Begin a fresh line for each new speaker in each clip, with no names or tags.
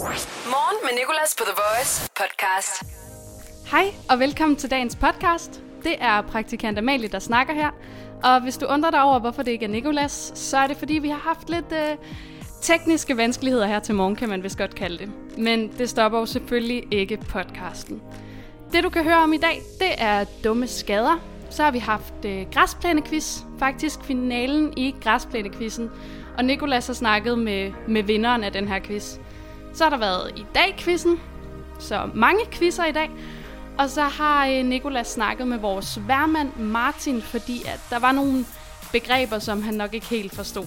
Morgen med Nicolas på The Voice podcast.
Hej og velkommen til dagens podcast. Det er praktikant Amalie, der snakker her. Og hvis du undrer dig over, hvorfor det ikke er Nicolas, så er det fordi, vi har haft lidt øh, tekniske vanskeligheder her til morgen, kan man vist godt kalde det. Men det stopper jo selvfølgelig ikke podcasten. Det du kan høre om i dag, det er dumme skader. Så har vi haft øh, græsplænekviz, faktisk finalen i græsplænekvizzen. Og Nikolas har snakket med, med vinderen af den her quiz. Så har der været i dag quizzen, så mange quizzer i dag. Og så har øh, Nikolas snakket med vores værmand Martin, fordi at der var nogle begreber, som han nok ikke helt forstod.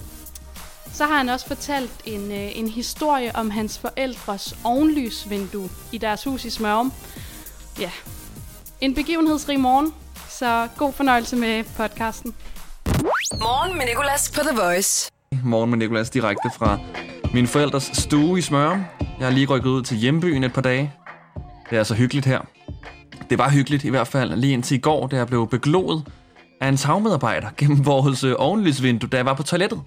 Så har han også fortalt en, øh, en historie om hans forældres ovenlysvindue i deres hus i Smørum. Ja, en begivenhedsrig morgen, så god fornøjelse med podcasten.
Morgen med Nicolas på The Voice.
Morgen med Nikolas direkte fra min forældres stue i Smørum. Jeg har lige rykket ud til hjembyen et par dage. Det er så hyggeligt her. Det var hyggeligt i hvert fald lige indtil i går, da jeg blev beglået af en tagmedarbejder gennem vores øh, ovenlysvindue, da jeg var på toilettet.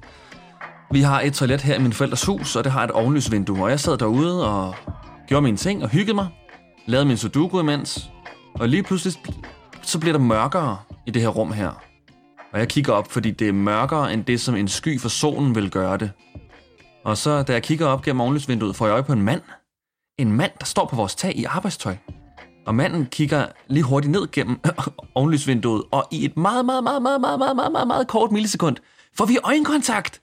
Vi har et toilet her i min forældres hus, og det har et ovenlysvindue, og jeg sad derude og gjorde mine ting og hyggede mig. Lavede min sudoku imens, og lige pludselig så bliver der mørkere i det her rum her. Og jeg kigger op, fordi det er mørkere end det, som en sky for solen vil gøre det. Og så, da jeg kigger op gennem ovenlysvinduet, får jeg øje på en mand. En mand, der står på vores tag i arbejdstøj. Og manden kigger lige hurtigt ned gennem ovenlysvinduet, og i et meget, meget, meget, meget, meget, meget, meget, meget, meget kort millisekund får vi øjenkontakt.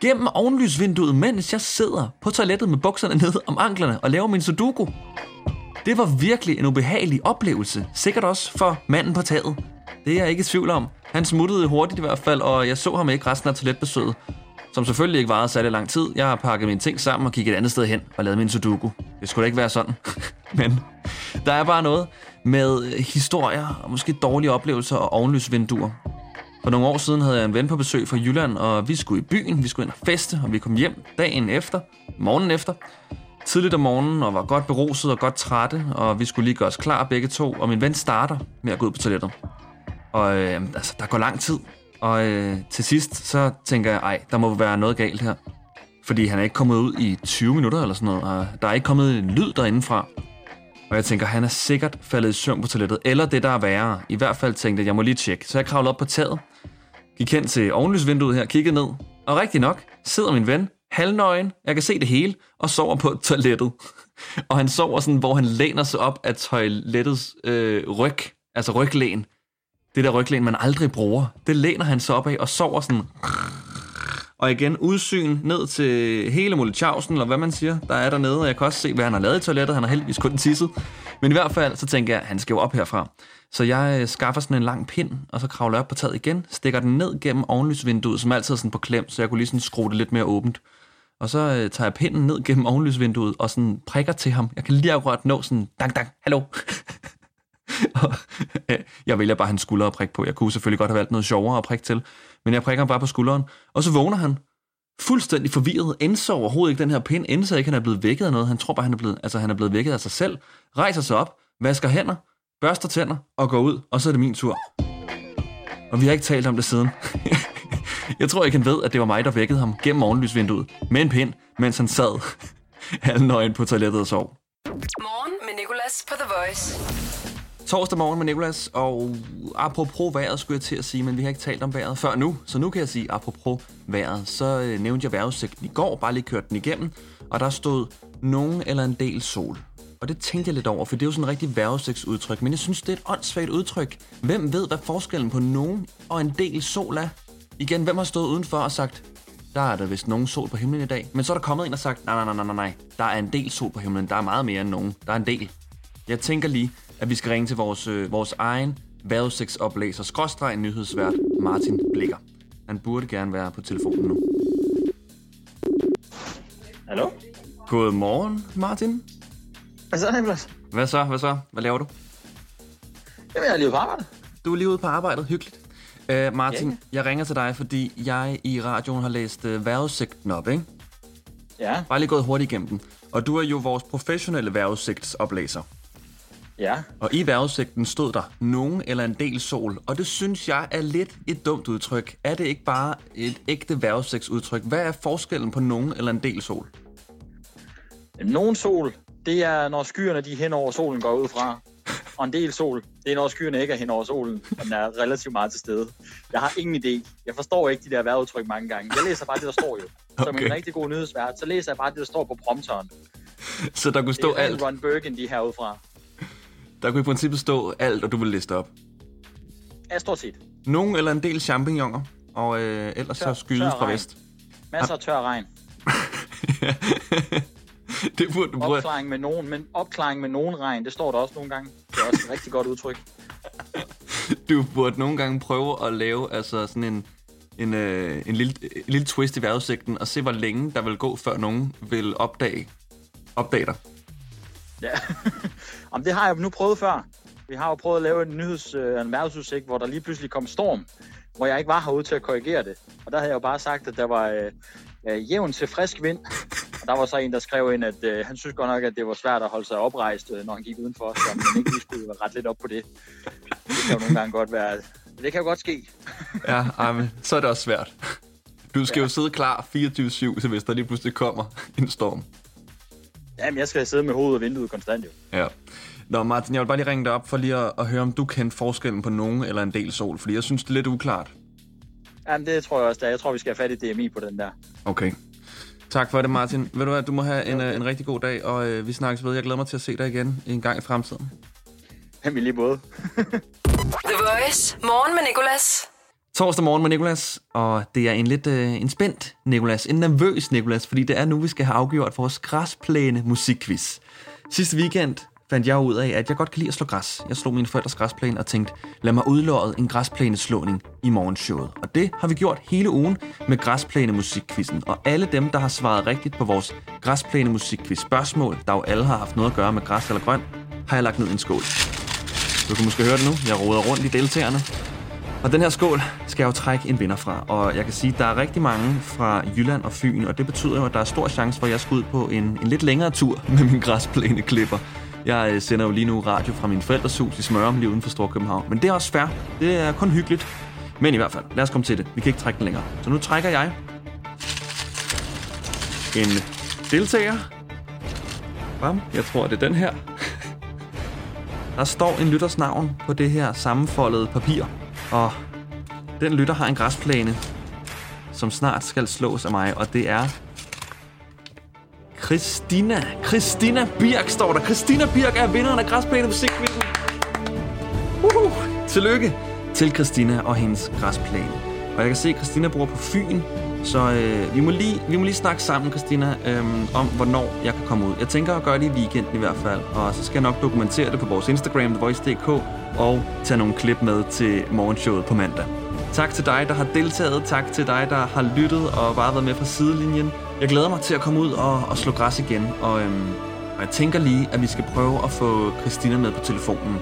Gennem ovenlysvinduet, mens jeg sidder på toilettet med bukserne nede om anklerne og laver min sudoku. Det var virkelig en ubehagelig oplevelse. Sikkert også for manden på taget. Det er jeg ikke i tvivl om. Han smuttede hurtigt i hvert fald, og jeg så ham ikke resten af toiletbesøget. Som selvfølgelig ikke varede særlig lang tid. Jeg har pakket mine ting sammen og kigget et andet sted hen og lavet min sudoku. Det skulle da ikke være sådan. Men der er bare noget med historier og måske dårlige oplevelser og ovenlysvinduer. For nogle år siden havde jeg en ven på besøg fra Jylland, og vi skulle i byen, vi skulle ind og feste, og vi kom hjem dagen efter, morgenen efter. Tidligt om morgenen, og var godt beruset og godt trætte, og vi skulle lige gøre os klar begge to, og min ven starter med at gå ud på toilettet. Og øh, altså, der går lang tid, og øh, til sidst, så tænker jeg, ej, der må være noget galt her. Fordi han er ikke kommet ud i 20 minutter eller sådan noget, og der er ikke kommet en lyd derindefra. Og jeg tænker, han er sikkert faldet i søvn på toilettet, eller det, der er værre. I hvert fald tænkte jeg, jeg må lige tjekke. Så jeg kravlede op på taget, gik hen til ovenlysvinduet her, kiggede ned, og rigtig nok sidder min ven, halvnøgen, jeg kan se det hele, og sover på toilettet. og han sover sådan, hvor han læner sig op af toilettets øh, ryg, altså ryglæn. Det der ryglæn, man aldrig bruger. Det læner han sig op af og sover sådan... Og igen, udsyn ned til hele Mulechausen, eller hvad man siger, der er dernede. Og jeg kan også se, hvad han har lavet i toilettet. Han har heldigvis kun tisset. Men i hvert fald, så tænker jeg, at han skal jo op herfra. Så jeg øh, skaffer sådan en lang pind, og så kravler jeg op på taget igen, stikker den ned gennem ovenlysvinduet, som altid er sådan på klem, så jeg kunne lige sådan skrue det lidt mere åbent. Og så øh, tager jeg pinden ned gennem ovenlysvinduet og sådan prikker til ham. Jeg kan lige akkurat nå sådan, dang, dang, hallo. Jeg vælger bare hans skulder at prikke på. Jeg kunne selvfølgelig godt have valgt noget sjovere at prikke til. Men jeg prikker ham bare på skulderen. Og så vågner han. Fuldstændig forvirret. Enser overhovedet ikke den her pind. indser ikke, han er blevet vækket af noget. Han tror bare, han er blevet, altså, han er blevet vækket af sig selv. Rejser sig op. Vasker hænder. Børster tænder. Og går ud. Og så er det min tur. Og vi har ikke talt om det siden. jeg tror ikke, han ved, at det var mig, der vækkede ham gennem morgenlysvinduet. Med en pind, mens han sad halvnøgen på toilettet og sov.
Morgen med Nicolas på The Voice.
Torsdag morgen med Nicolas, og apropos vejret skulle jeg til at sige, men vi har ikke talt om vejret før nu, så nu kan jeg sige apropos vejret. Så øh, nævnte jeg vejrudsigten i går, bare lige kørte den igennem, og der stod nogen eller en del sol. Og det tænkte jeg lidt over, for det er jo sådan en rigtig vejrudsigtsudtryk, men jeg synes, det er et åndssvagt udtryk. Hvem ved, hvad forskellen på nogen og en del sol er? Igen, hvem har stået udenfor og sagt, der er der vist nogen sol på himlen i dag. Men så er der kommet en og sagt, nej, nej, nej, nej, nej, der er en del sol på himlen. Der er meget mere end nogen. Der er en del. Jeg tænker lige, at vi skal ringe til vores, øh, vores egen vejrudsigtsoplæser, skråstreg nyhedsvært Martin Blikker. Han burde gerne være på telefonen nu.
Hallo?
Godmorgen, Martin.
Hvad så, Niklas?
Hvad så? Hvad så? Hvad laver du?
Jamen, jeg er lige på arbejde.
Du er lige ude på arbejdet. Hyggeligt. Uh, Martin,
Ja.
jeg ringer til dig, fordi jeg i radioen har læst uh, vejrudsigten op, ikke?
Ja,
Bare lige gået hurtigt igennem den. Og du er jo vores professionelle vejrudsigtsoplæser.
Ja.
Og i vejrudsigten stod der nogen eller en del sol, og det synes jeg er lidt et dumt udtryk. Er det ikke bare et ægte vejrudsigtsudtryk? Hvad er forskellen på nogen eller en del sol?
Nogen sol, det er, når skyerne de hen over solen går ud fra. Og en del sol, det er, når skyerne ikke er hen over solen, og den er relativt meget til stede. Jeg har ingen idé. Jeg forstår ikke de der vejrudtryk mange gange. Jeg læser bare det, der står jo. Som
Okay.
en rigtig god nyhedsvært, så læser jeg bare det, der står på prompteren.
Så der kunne
Det
stå
er
alt.
Ron Burgundy herudfra.
Der kunne i princippet stå alt, og du vil liste op.
Ja, stort set.
Nogen eller en del champignoner, og øh, ellers
Tør-
så skydes fra vest.
Masser af tør regn.
det burde du bruge.
Opklaring med nogen, men opklaring med nogen regn, det står der også nogle gange. Det er også et rigtig godt udtryk.
Du burde nogle gange prøve at lave altså sådan en, en, øh, en, lille, en lille twist i vejrudsigten, og se, hvor længe der vil gå, før nogen vil opdage, opdage dig.
Ja. Jamen, det har jeg nu prøvet før. Vi har jo prøvet at lave en nyheds, øh, en vejrudsudsigt, hvor der lige pludselig kom storm, hvor jeg ikke var herude til at korrigere det. Og der havde jeg jo bare sagt, at der var øh, øh, jævn til frisk vind. Og der var så en, der skrev ind, at øh, han synes godt nok, at det var svært at holde sig oprejst, øh, når han gik udenfor, så man ikke lige skulle rette lidt op på det. Det kan jo nogle gange godt være... Det kan jo godt ske.
Ja, ej, men så er det også svært. Du skal ja. jo sidde klar 24-7, så hvis der lige pludselig kommer en storm.
Jamen, jeg skal sidde med hovedet og vinduet konstant jo.
Ja. Nå, Martin, jeg vil bare lige ringe dig op for lige at, at høre, om du kendte forskellen på nogen eller en del sol, fordi jeg synes, det er lidt uklart.
Jamen, det tror jeg også, der. Jeg tror, vi skal have fat i DMI på den der.
Okay. Tak for det, Martin. Ved du hvad, du må have en, øh, en rigtig god dag, og øh, vi snakkes ved. Jeg glæder mig til at se dig igen en gang i fremtiden.
Jamen, lige måde.
The Voice. Morgen med Nicolas.
Torsdag morgen med Nikolas, og det er en lidt øh, en spændt Nikolas, en nervøs Nikolas, fordi det er nu, vi skal have afgjort vores græsplæne musikquiz. Sidste weekend fandt jeg ud af, at jeg godt kan lide at slå græs. Jeg slog min forældres græsplæne og tænkte, lad mig udlåde en græsplæneslåning i morgenshowet. Og det har vi gjort hele ugen med græsplæne musikquizzen. Og alle dem, der har svaret rigtigt på vores græsplæne musikquiz spørgsmål, der jo alle har haft noget at gøre med græs eller grøn, har jeg lagt ned i en skål. Du kan måske høre det nu. Jeg roder rundt i deltagerne. Og den her skål skal jeg jo trække en vinder fra. Og jeg kan sige, at der er rigtig mange fra Jylland og Fyn, og det betyder jo, at der er stor chance for, at jeg skal ud på en, en lidt længere tur med min græsplæne klipper. Jeg øh, sender jo lige nu radio fra min forældres hus i Smørum, lige uden for Storkøbenhavn. Men det er også fair. Det er kun hyggeligt. Men i hvert fald, lad os komme til det. Vi kan ikke trække den længere. Så nu trækker jeg en deltager. Bam, jeg tror, det er den her. Der står en lytters navn på det her sammenfoldede papir. Og den lytter har en græsplæne, som snart skal slås af mig, og det er Christina. Christina Birk står der. Christina Birk er vinderen af græsplæne musikquizzen. Uhuh. Tillykke til Christina og hendes græsplæne. Og jeg kan se, at Christina bor på Fyn, så øh, vi, må lige, vi må lige snakke sammen, Christina, øh, om hvornår jeg kan komme ud. Jeg tænker at gøre det i weekenden i hvert fald, og så skal jeg nok dokumentere det på vores Instagram, thevoice.dk, og tage nogle klip med til morgenshowet på mandag. Tak til dig, der har deltaget. Tak til dig, der har lyttet og bare været med fra sidelinjen. Jeg glæder mig til at komme ud og, og slå græs igen, og, øhm, og jeg tænker lige, at vi skal prøve at få Christina med på telefonen.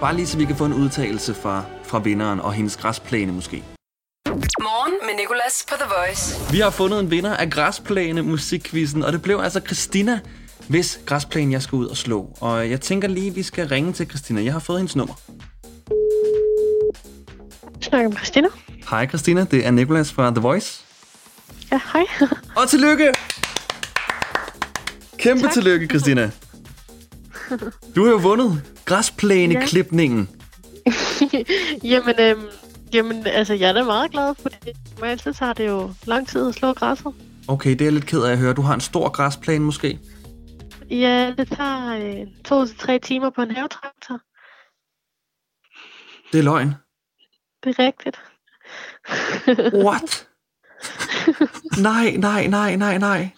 Bare lige så vi kan få en udtalelse fra, fra vinderen og hendes græsplæne måske.
Morgen med Nicolas på The Voice.
Vi har fundet en vinder af græsplæne musikquizzen, og det blev altså Christina, hvis græsplæne jeg skal ud og slå. Og jeg tænker lige, at vi skal ringe til Christina. Jeg har fået hendes nummer.
snakker med Christina.
Hej Christina, det er Nicolas fra The Voice.
Ja, hej.
Og tillykke! Kæmpe
Tak.
tillykke, Christina. Du har jo vundet græsplæneklipningen.
jamen, øhm, jamen, altså, jeg er da meget glad for det. Men altid tager det jo lang tid at slå græsset.
Okay, det er jeg lidt ked af at høre. Du har en stor græsplæne måske?
Ja, det tager øh, to til tre timer på en havetraktor.
Det er løgn.
Det er rigtigt.
What? nej, nej, nej, nej, nej.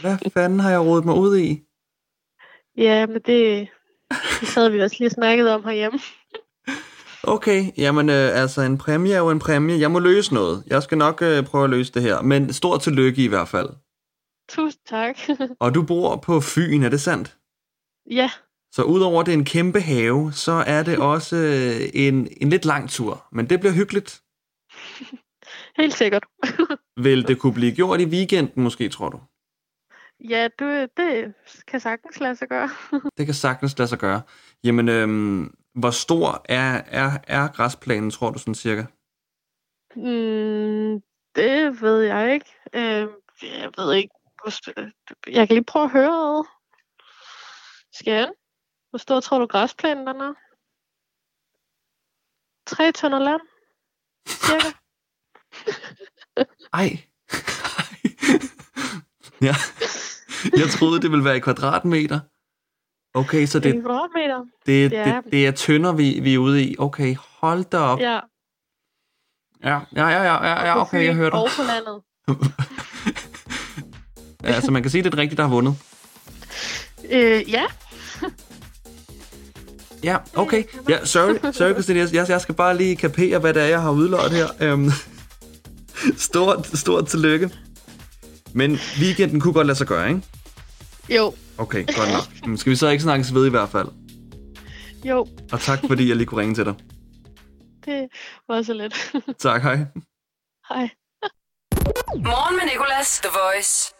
Hvad fanden har jeg rodet mig ud i?
ja, men det, det sad vi også lige snakket om herhjemme.
Okay, jamen øh, altså en præmie er jo en præmie. Jeg må løse noget. Jeg skal nok øh, prøve at løse det her. Men stort tillykke i hvert fald.
Tusind tak.
Og du bor på Fyn, er det sandt?
ja,
Så udover det er en kæmpe have, så er det også øh, en, en lidt lang tur. Men det bliver hyggeligt.
helt sikkert.
Vil det kunne blive gjort i weekenden måske, tror du?
ja, du, det kan sagtens lade sig gøre.
Det kan sagtens lade sig gøre. Jamen, øhm, hvor stor er, er, er græsplænen, tror du sådan cirka?
Mm, det ved jeg ikke. Øh, jeg ved ikke. Jeg kan lige prøve at høre. Skal jeg? Hvor stor tror du græsplænen den er? Tre tønder land? Cirka.
Ej. ja. Jeg troede, det ville være i kvadratmeter. Okay, så det,
kvadratmeter.
det,
Ja.
det, det er tønder, vi, vi er ude i. Okay, hold da op.
Ja.
Ja, ja, ja, ja, ja, okay, jeg hørte dig.
Og på landet.
Ja, altså, man kan sige, det er det rigtige, der har vundet.
Øh, ja.
Ja, okay. Ja, sorry, sorry Christine. Jeg, jeg skal bare lige kapere, hvad det er, jeg har udløjet her. Øhm, stort, stort tillykke. Men weekenden kunne godt lade sig gøre, ikke?
Jo.
Okay, godt nok. Men Skal vi så ikke snakkes ved i hvert fald?
Jo.
Og tak, fordi jeg lige kunne ringe til dig.
Det var så lidt.
Tak, hej.
Hej.
Morgen med Nicolas, The Voice.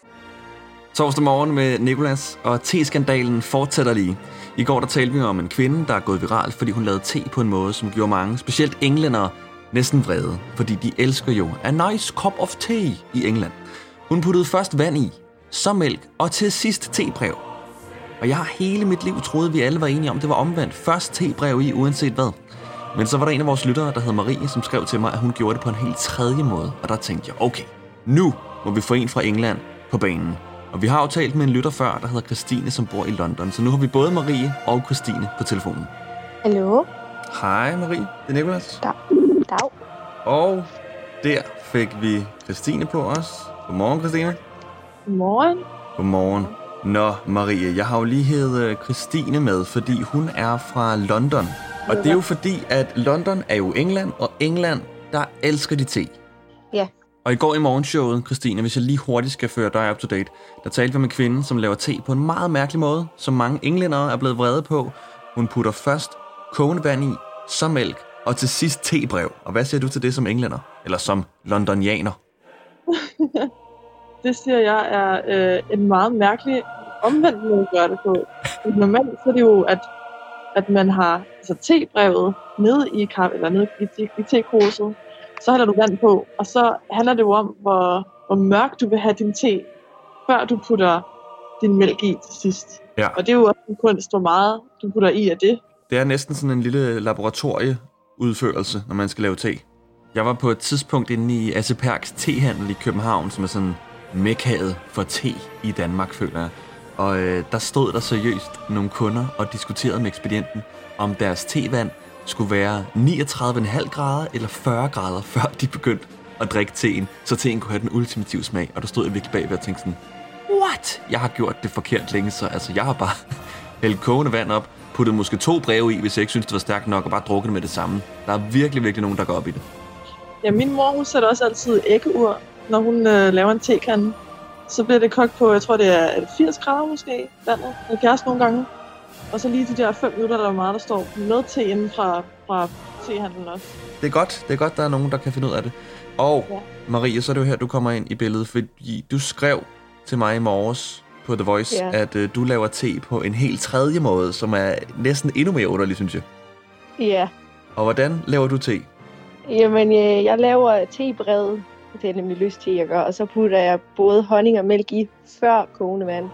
Torsdag morgen med Nikolas, og te-skandalen fortsætter lige. I går der talte vi om en kvinde, der er gået viralt, fordi hun lavede te på en måde, som gjorde mange, specielt englændere, næsten vrede. Fordi de elsker jo a nice cup of tea i England. Hun puttede først vand i, så mælk, og til sidst tebrev. Og jeg har hele mit liv troet, vi alle var enige om, det var omvendt. Først tebrev i, uanset hvad. Men så var der en af vores lyttere, der hed Marie, som skrev til mig, at hun gjorde det på en helt tredje måde. Og der tænkte jeg, okay, nu må vi få en fra England på banen. Og vi har jo talt med en lytter før, der hedder Christine, som bor i London. Så nu har vi både Marie og Christine på telefonen.
Hallo?
Hej Marie, det er Nicolas.
Dag.
Og der fik vi Christine på os. Godmorgen, Christine.
Godmorgen.
Godmorgen. Nå, Marie, jeg har jo lige hed øh, Christine med, fordi hun er fra London. Og det er jo fordi, at London er jo England, og England, der elsker de te.
Ja.
Og i går i morgenshowet, Christine, hvis jeg lige hurtigt skal føre dig up to date, der talte vi med en kvinde, som laver te på en meget mærkelig måde, som mange englændere er blevet vrede på. Hun putter først kogende vand i, så mælk, og til sidst tebrev. Og hvad siger du til det som englænder? Eller som londonianer?
det siger jeg er øh, en meget mærkelig omvendt måde at gøre det på. Normalt så er det jo, at, at man har altså, tebrevet nede i, eller nede i, te, i tekrusset, så hælder du vand på, og så handler det jo om, hvor, hvor mørk du vil have din te, før du putter din mælk i til sidst.
Ja.
Og det er jo også en kunst, hvor meget du putter i af det.
Det er næsten sådan en lille laboratorieudførelse, når man skal lave te. Jeg var på et tidspunkt inde i Asse Perks tehandel i København, som er sådan mekkaet for te i Danmark, føler jeg. Og øh, der stod der seriøst nogle kunder og diskuterede med ekspedienten, om deres tevand skulle være 39,5 grader eller 40 grader, før de begyndte at drikke teen, så teen kunne have den ultimative smag. Og der stod jeg virkelig bagved og tænkte sådan, what? Jeg har gjort det forkert længe, så altså, jeg har bare hældt kogende vand op, puttet måske to breve i, hvis jeg ikke synes, det var stærkt nok, og bare drukket det med det samme. Der er virkelig, virkelig nogen, der går op i det.
Ja, min mor hun sætter også altid æggeur, når hun øh, laver en tekande. Så bliver det kogt på, jeg tror det er, er det 80 grader måske, vandet, 70 nogle gange. Og så lige de der 5 minutter, der er meget, der står med te inden fra, fra tehandlen også.
Det er godt, det er godt, der er nogen, der kan finde ud af det. Og
Ja.
Marie, så er det jo her, du kommer ind i billedet, fordi du skrev til mig i morges på The Voice,
Ja.
at øh, du laver te på en helt tredje måde, som er næsten endnu mere underlig, synes jeg.
Ja.
Og hvordan laver du te?
Jamen, øh, jeg laver tebrevet. Det er nemlig lyst til at gøre. Og så putter jeg både honning og mælk i før kogende vand.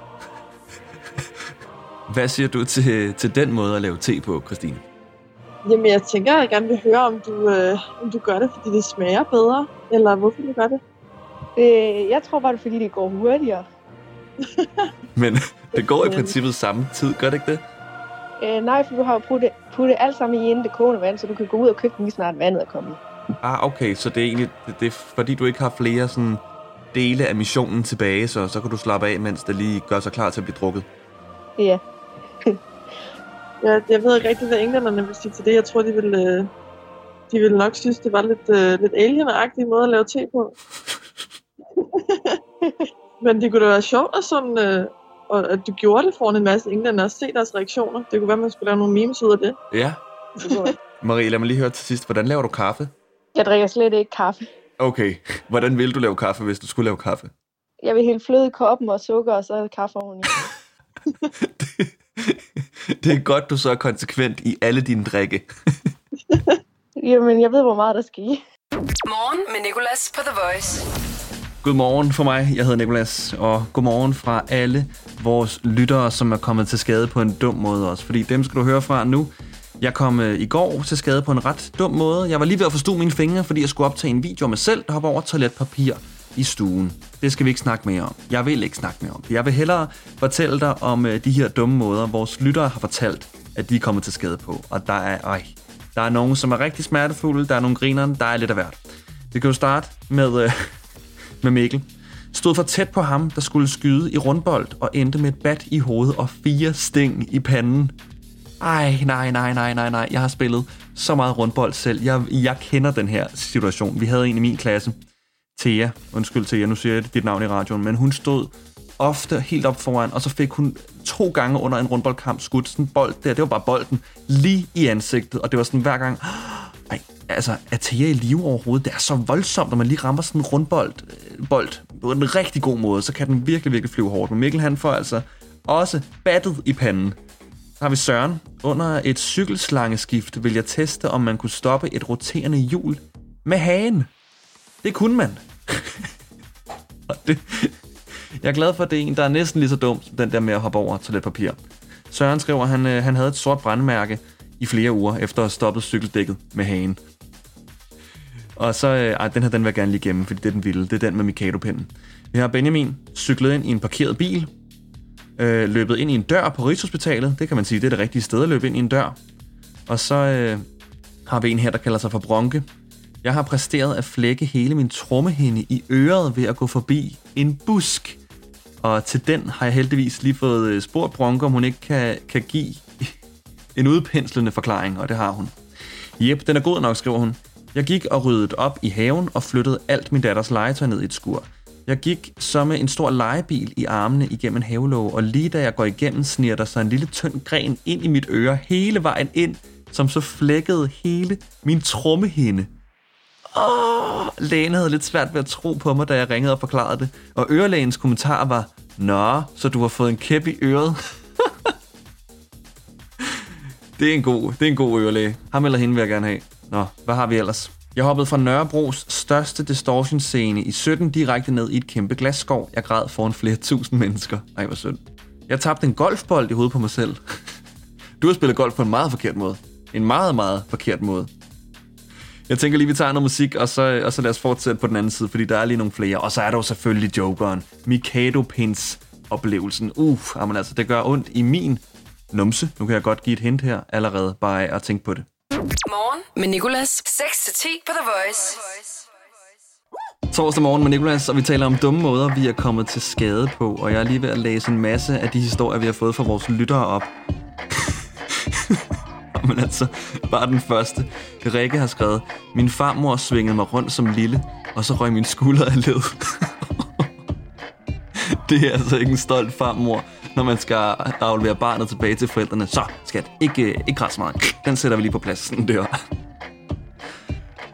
Hvad siger du til, til den måde at lave te på, Christine?
Jamen, jeg tænker, at jeg gerne vil høre, om du, øh, om du gør det, fordi det smager bedre, eller hvorfor du gør det.
Øh, jeg tror bare, det er, fordi det går hurtigere.
Men det går i
Øhm.
princippet samme tid, gør det ikke det?
Øh, nej, for du har jo puttet, puttet alt sammen i inden det kogende vand, så du kan gå ud og købe den lige snart vandet er kommet.
Ah, okay, så det er egentlig det, det er, fordi du ikke har flere sådan dele af missionen tilbage, så, så kan du slappe af, mens det lige gør sig klar til at blive drukket.
Ja.
Jeg, jeg ved ikke rigtig, hvad englænderne vil sige til det. Jeg tror, de vil, øh, de vil nok synes, det var lidt, øh, lidt alien måde at lave te på. Men det kunne da være sjovt, at, sådan, øh, og at du gjorde det foran en masse englænder og se deres reaktioner. Det kunne være, man skulle lave nogle memes ud af det.
Ja. Marie, lad mig lige høre til sidst. Hvordan laver du kaffe?
Jeg drikker slet ikke kaffe.
Okay. Hvordan vil du lave kaffe, hvis du skulle lave kaffe?
Jeg vil hælde fløde i koppen og sukker, og så kaffe oveni.
det er godt, du så er konsekvent i alle dine drikke.
Jamen, jeg ved, hvor meget der skal i.
Morgen med Nicolas på The Voice.
Godmorgen for mig, jeg hedder Nikolas, og godmorgen fra alle vores lyttere, som er kommet til skade på en dum måde også. Fordi dem skal du høre fra nu. Jeg kom øh, i går til skade på en ret dum måde. Jeg var lige ved at forstå mine fingre, fordi jeg skulle optage en video af mig selv, der hopper over toiletpapir i stuen. Det skal vi ikke snakke mere om. Jeg vil ikke snakke mere om det. Jeg vil hellere fortælle dig om øh, de her dumme måder, vores lyttere har fortalt, at de er kommet til skade på. Og der er, øj, der er nogen, som er rigtig smertefulde, der er nogle grinerne, der er lidt af hvert. Vi kan jo starte med, øh, med Mikkel. Stod for tæt på ham, der skulle skyde i rundbold og endte med et bat i hovedet og fire sting i panden. Ej, nej, nej, nej, nej, nej. Jeg har spillet så meget rundbold selv. Jeg, jeg kender den her situation. Vi havde en i min klasse, Thea. Undskyld Thea, nu siger jeg dit navn i radioen. Men hun stod ofte helt op foran, og så fik hun to gange under en rundboldkamp skudt sådan en bold der. Det var bare bolden lige i ansigtet, og det var sådan hver gang... Ej, altså, er Thea i live overhovedet? Det er så voldsomt, når man lige rammer sådan en rundbold øh, bold, på en rigtig god måde, så kan den virkelig, virkelig flyve hårdt. Men Mikkel, han får altså også battet i panden. Har vi Søren. Under et cykelslangeskift vil jeg teste, om man kunne stoppe et roterende hjul med hagen. Det kunne man. Og det, jeg er glad for, at det er en, der er næsten lige så dum som den der med at hoppe over toiletpapir. Søren skriver, at han, øh, han havde et sort brandmærke i flere uger, efter at have stoppet cykeldækket med hagen. Og så, øh, ej, den her, den vil jeg gerne lige gemme, fordi det er den vilde. Det er den med Mikado-pinden. Vi har Benjamin cyklet ind i en parkeret bil, øh, løbet ind i en dør på Rigshospitalet. Det kan man sige, det er det rigtige sted at løbe ind i en dør. Og så øh, har vi en her, der kalder sig for Bronke. Jeg har præsteret at flække hele min trommehinde i øret ved at gå forbi en busk. Og til den har jeg heldigvis lige fået øh, spurgt Bronke, om hun ikke kan, kan give en udpenslende forklaring, og det har hun. Jep, den er god nok, skriver hun. Jeg gik og ryddede op i haven og flyttede alt min datters legetøj ned i et skur. Jeg gik så med en stor legebil i armene igennem en havelåge, og lige da jeg går igennem, sniger der sig en lille tynd gren ind i mit øre hele vejen ind, som så flækkede hele min trommehinde. Åh, lægen havde lidt svært ved at tro på mig, da jeg ringede og forklarede det. Og ørelægens kommentar var, Nå, så du har fået en kæp i øret. det er en god, det er en god ørelæge. Ham eller hende vil jeg gerne have. Nå, hvad har vi ellers? Jeg hoppede fra Nørrebros største distortion-scene i 17 direkte ned i et kæmpe glasskov. Jeg græd foran flere tusind mennesker. Ej, hvor synd. Jeg tabte en golfbold i hovedet på mig selv. Du har spillet golf på en meget forkert måde. En meget, meget forkert måde. Jeg tænker lige, vi tager noget musik, og så, og så lad os fortsætte på den anden side, fordi der er lige nogle flere. Og så er der jo selvfølgelig Jokeren. Mikado Pins oplevelsen. Uff, uh, altså, det gør ondt i min numse. Nu kan jeg godt give et hint her allerede, bare af at tænke på det.
Morgen med Nicolas. 6-10 på The Voice.
Torsdag morgen med Nicolas, og vi taler om dumme måder, vi er kommet til skade på. Og jeg er lige ved at læse en masse af de historier, vi har fået fra vores lyttere op. Men altså, bare den første. Rikke har skrevet, min farmor svingede mig rundt som lille, og så røg min skulder af led. det er altså ikke en stolt farmor, når man skal aflevere barnet tilbage til forældrene. Så, skat, ikke, ikke græs meget. Den sætter vi lige på plads, sådan der.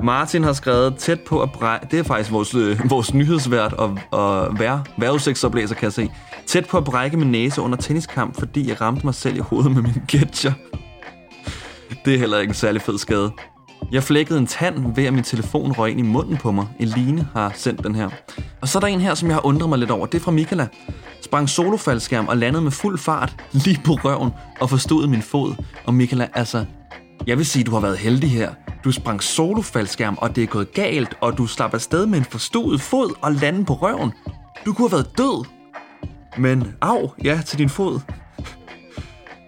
Martin har skrevet tæt på at brække... Det er faktisk vores, øh, vores nyhedsvært og, og vær, vejrudsigtsoplæser, kan jeg se. Tæt på at brække min næse under tenniskamp, fordi jeg ramte mig selv i hovedet med min getcher. Det er heller ikke en særlig fed skade. Jeg flækkede en tand ved, at min telefon røg ind i munden på mig. Eline har sendt den her. Og så er der en her, som jeg har undret mig lidt over. Det er fra Michaela. Sprang solofaldskærm og landede med fuld fart lige på røven og forstod min fod. Og Michaela, altså, jeg vil sige, du har været heldig her. Du sprang solofaldskærm, og det er gået galt, og du slap afsted med en forstodet fod og landede på røven. Du kunne have været død. Men af, ja, til din fod.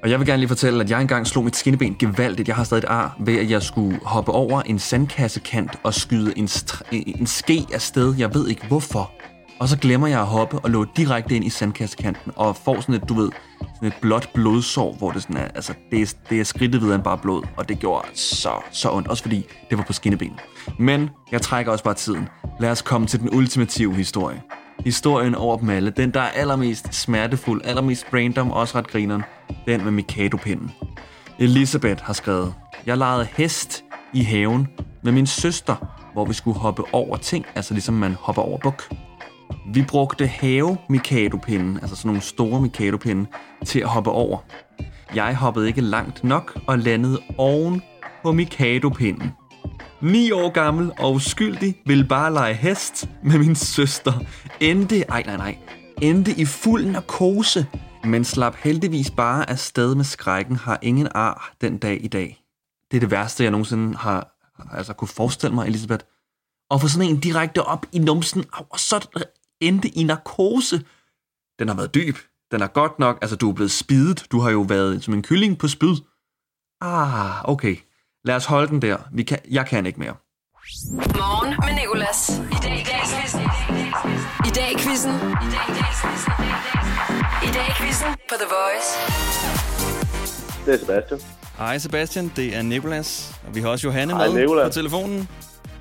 Og jeg vil gerne lige fortælle, at jeg engang slog mit skinneben gevaldigt. Jeg har stadig et ar ved, at jeg skulle hoppe over en sandkassekant og skyde en, en ske afsted. Jeg ved ikke hvorfor. Og så glemmer jeg at hoppe og lå direkte ind i sandkassekanten og får sådan et, du ved, sådan et blåt blodsår, hvor det sådan er, altså, det er, det er skridtet videre end bare blod, og det gjorde så, så ondt, også fordi det var på skinnebenet. Men jeg trækker også bare tiden. Lad os komme til den ultimative historie. Historien over dem alle, den der er allermest smertefuld, allermest random, også ret grineren, den med Mikado-pinden. Elisabeth har skrevet, jeg legede hest i haven med min søster, hvor vi skulle hoppe over ting, altså ligesom man hopper over buk. Vi brugte have mikado altså sådan nogle store mikado til at hoppe over. Jeg hoppede ikke langt nok og landede oven på mikado Ni år gammel og uskyldig ville bare lege hest med min søster. Endte, ej nej nej, endte i fuld narkose, men slap heldigvis bare afsted med skrækken, har ingen ar den dag i dag. Det er det værste, jeg nogensinde har altså, kunne forestille mig, Elisabeth. Og få sådan en direkte op i numsen, og så endte i narkose. Den har været dyb. Den er godt nok, altså du er blevet spidet. Du har jo været som en kylling på spyd. Ah, okay. Lad os holde den der. Vi kan, jeg kan ikke mere.
Morgen med Nicolas. I dag i dag quizzen. I dag i quizzen. I dag i dag quizzen. På The Voice.
Det er Sebastian.
Hej Sebastian, det er Nikolas. Og vi har også Johanne
Hej,
med
Nicolas.
på telefonen.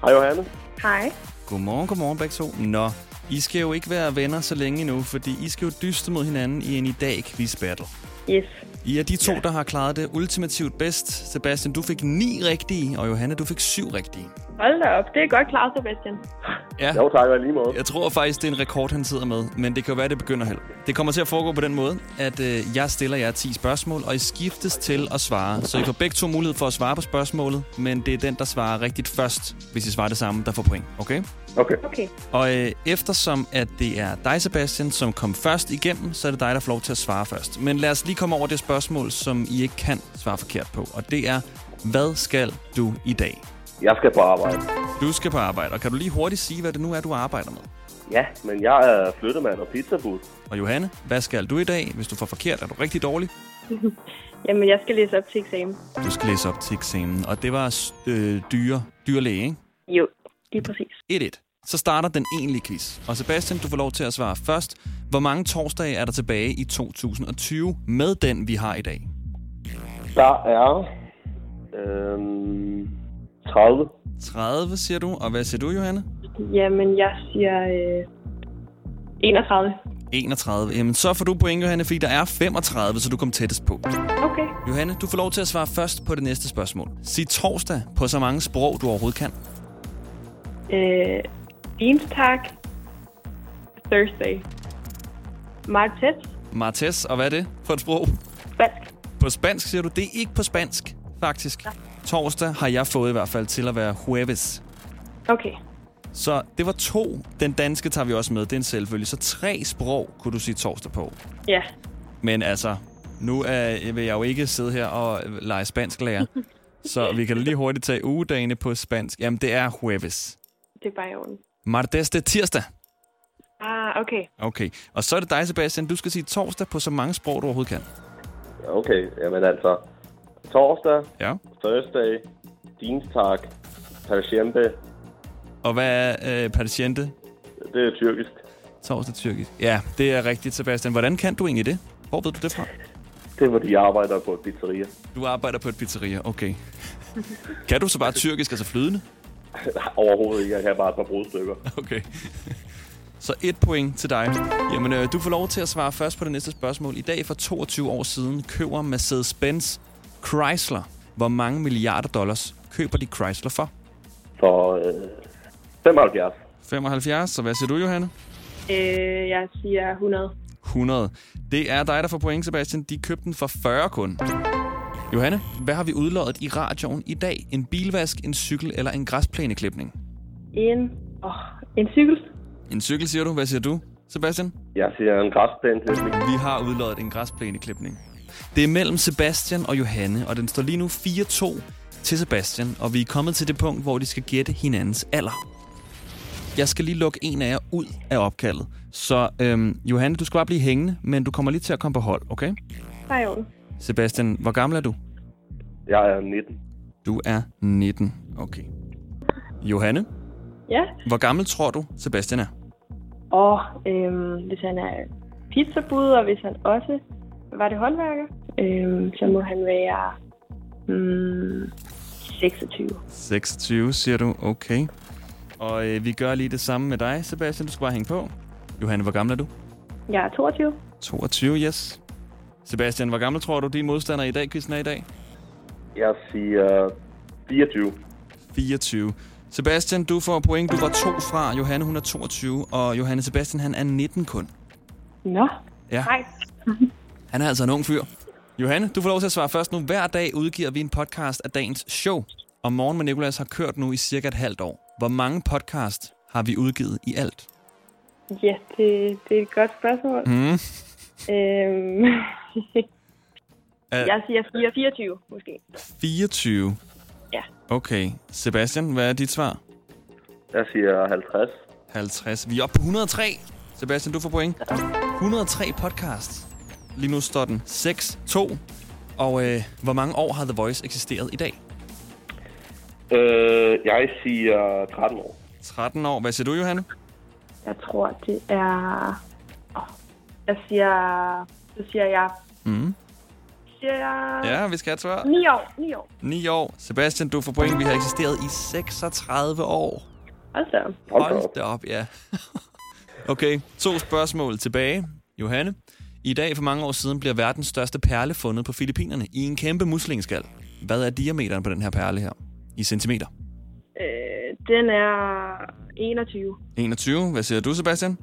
Hej Johanne.
Hej.
Godmorgen, godmorgen begge to. Nå, I skal jo ikke være venner så længe endnu, fordi I skal jo dyste mod hinanden i en i dag quiz battle.
Yes.
I er de to, der har klaret det ultimativt bedst. Sebastian, du fik ni rigtige, og Johanne, du fik syv rigtige.
Hold da op. Det er godt klaret, Sebastian.
Ja,
Jo, tak lige måde.
jeg tror faktisk, det er en rekord, han sidder med, men det kan jo være, det begynder held. Det kommer til at foregå på den måde, at øh, jeg stiller jer 10 spørgsmål, og I skiftes til at svare. Så I får begge to mulighed for at svare på spørgsmålet, men det er den, der svarer rigtigt først, hvis I svarer det samme, der får point. Okay?
Okay.
Okay.
Og øh, eftersom at det er dig, Sebastian, som kom først igennem, så er det dig, der får lov til at svare først. Men lad os lige komme over det spørgsmål, som I ikke kan svare forkert på. Og det er, hvad skal du i dag?
Jeg skal på arbejde.
Du skal på arbejde, og kan du lige hurtigt sige, hvad det nu er, du arbejder med?
Ja, men jeg er flyttemand og pizzabud.
Og Johanne, hvad skal du i dag? Hvis du får forkert, er du rigtig dårlig.
Jamen, jeg skal læse op til eksamen.
Du skal læse op til eksamen, og det var øh, dyre, dyrlæge, ikke?
Jo, lige præcis.
1-1. Så starter den egentlige quiz. Og Sebastian, du får lov til at svare først. Hvor mange torsdage er der tilbage i 2020 med den, vi har i dag?
Der er øhm, 30.
30, siger du. Og hvad siger du, Johanne?
Jamen, jeg siger øh, 31.
31. Jamen, så får du point, Johanne, fordi der er 35, så du kom tættest på.
Okay.
Johanne, du får lov til at svare først på det næste spørgsmål. Sig torsdag på så mange sprog, du overhovedet kan.
Øh, Dienstag. Thursday. Martes.
Martes, og hvad er det på et sprog?
Spansk.
På spansk siger du, det er ikke på spansk, faktisk. Torsdag har jeg fået i hvert fald til at være jueves.
Okay.
Så det var to. Den danske tager vi også med, det er en selvfølge. Så tre sprog kunne du sige torsdag på.
Ja.
Men altså, nu er, vil jeg jo ikke sidde her og lege spansk lærer. så vi kan lige hurtigt tage ugedagene på spansk. Jamen, det er jueves.
Det er bare i orden.
Martes, det er tirsdag.
Ah, okay.
Okay. Og så er det dig, Sebastian. Du skal sige torsdag på så mange sprog, du overhovedet kan.
Okay, jamen altså. Torsdag,
Ja.
Thursday, Dienstag, Persiembe.
Og hvad er øh, patiente?
Det er tyrkisk.
Torsdag tyrkisk. Ja, det er rigtigt, Sebastian. Hvordan kan du egentlig det? Hvor ved du det fra?
Det er, fordi jeg arbejder på et pizzeria.
Du arbejder på et pizzeria, okay. kan du så bare tyrkisk, altså flydende?
Overhovedet ikke. Jeg kan bare et par brudstykker.
Okay. Så et point til dig. Jamen, øh, du får lov til at svare først på det næste spørgsmål. I dag for 22 år siden køber Mercedes-Benz Chrysler. Hvor mange milliarder dollars køber de Chrysler for?
For øh, 75.
75, så hvad siger du, Johanne?
Øh, jeg siger 100.
100. Det er dig, der får point, Sebastian. De købte den for 40 kun. Johanne, hvad har vi udloddet i radioen i dag? En bilvask, en cykel eller en græsplæneklipning?
En, oh, en cykel.
En cykel, siger du. Hvad siger du, Sebastian?
Jeg siger en græsplænklipning.
Vi har udloddet en græsplæneklipning. Det er mellem Sebastian og Johanne, og den står lige nu 4-2 til Sebastian, og vi er kommet til det punkt, hvor de skal gætte hinandens alder. Jeg skal lige lukke en af jer ud af opkaldet. Så øhm, Johanne, du skal bare blive hængende, men du kommer lige til at komme på hold, okay?
I orden.
Sebastian, hvor gammel er du?
Jeg er 19.
Du er 19. Okay. Johanne,
Ja.
hvor gammel tror du, Sebastian er?
Og øhm, hvis han er pizzabud, og hvis han også var det håndværker, øhm, så må han være mm, 26.
26, siger du. Okay. Og øh, vi gør lige det samme med dig, Sebastian. Du skal bare hænge på. Johanne, hvor gammel er du?
Jeg er 22.
22, yes. Sebastian, hvor gammel tror du, din modstander i dag, quizzen er i dag?
Jeg siger 24.
24. Sebastian, du får point. Du var to fra. Johanne, hun er 22. Og Johanne Sebastian, han er 19 kun.
Nå,
Ja,
nej.
han er altså en ung fyr. Johanne, du får lov til at svare først nu. Hver dag udgiver vi en podcast af dagens show. Og Morgen med Nicolas har kørt nu i cirka et halvt år. Hvor mange podcast har vi udgivet i alt?
Ja, det, det er et godt spørgsmål.
Mm.
Øhm,
Uh,
jeg siger 4, 24, måske.
24.
Ja.
Okay. Sebastian, hvad er dit svar?
Jeg siger 50.
50. Vi er oppe på 103. Sebastian, du får point. 103 podcast. Lige nu står den 6-2. Og øh, hvor mange år har The Voice eksisteret i dag?
Øh, jeg siger 13 år.
13 år. Hvad siger du, Johanne?
Jeg tror, det er... Oh, jeg siger... Så siger jeg...
Mm.
Siger jeg...
Ja, vi skal have et svar.
9 år. 9 år.
9 år. Sebastian, du får point. Vi har eksisteret i 36 år.
Hold da. op.
Hold da
Hold
op.
da op, ja. okay, to spørgsmål tilbage. Johanne, i dag for mange år siden bliver verdens største perle fundet på Filippinerne i en kæmpe muslingeskal. Hvad er diameteren på den her perle her? I centimeter.
Øh, den er 21.
21. Hvad siger du, Sebastian?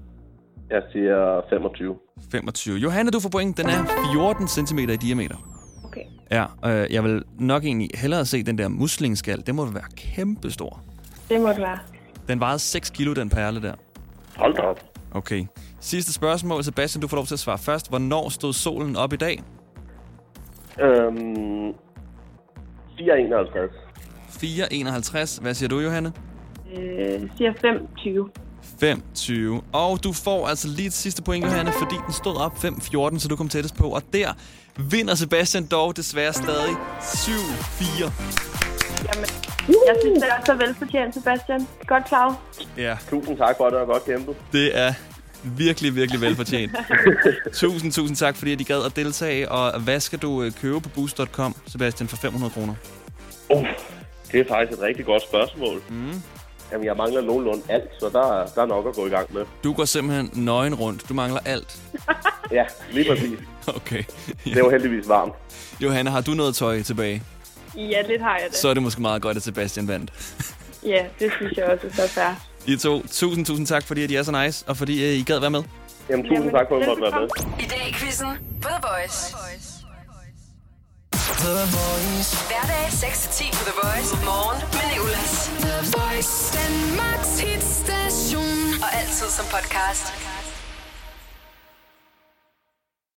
Jeg siger 25.
25. Johanne, du får point. Den er 14 cm i diameter.
Okay.
Ja, øh, jeg vil nok egentlig hellere se den der muslingeskal. Den må være kæmpestor.
Det må det være.
Den vejede 6 kilo, den perle der.
Hold da op.
Okay. Sidste spørgsmål. Sebastian, du får lov til at svare først. Hvornår stod solen op i dag?
Øhm, 451.
4.51. Hvad siger du, Johanne?
Øh, siger 25.
25. Og du får altså lige et sidste point, Johanne, fordi den stod op 5.14, så du kom tættest på. Og der vinder Sebastian dog desværre stadig 7-4.
Jamen, jeg synes, det er så velfortjent, Sebastian. Godt klar.
Ja,
Tusind tak for det, var godt kæmpet.
det er virkelig, virkelig velfortjent. tusind, tusind tak, fordi at I gad at deltage. Og hvad skal du øh, købe på boost.com, Sebastian, for 500 kroner?
Uh, det er faktisk et rigtig godt spørgsmål.
Mm.
Jamen, jeg mangler nogenlunde alt, så der, er- der er nok at gå i gang med.
Du går simpelthen nøgen rundt. Du mangler alt.
Ja, lige præcis.
Okay.
Det var heldigvis varmt.
Johanne, har du noget tøj tilbage?
Ja, lidt har jeg det.
Så er det måske meget godt, at Sebastian vandt.
Ja, det synes jeg også er så fair.
I to, tusind, tusind tak, fordi at I er så nice, og fordi øh, I gad være med.
Jamen, tusind
Jamen,
tak for, at du måtte være med.
I dag i quizzen på The Voice. Hverdag 6-10 på The Voice. Morgen med Nicolas. The Voice. Danmarks hitstation. Og altid som podcast.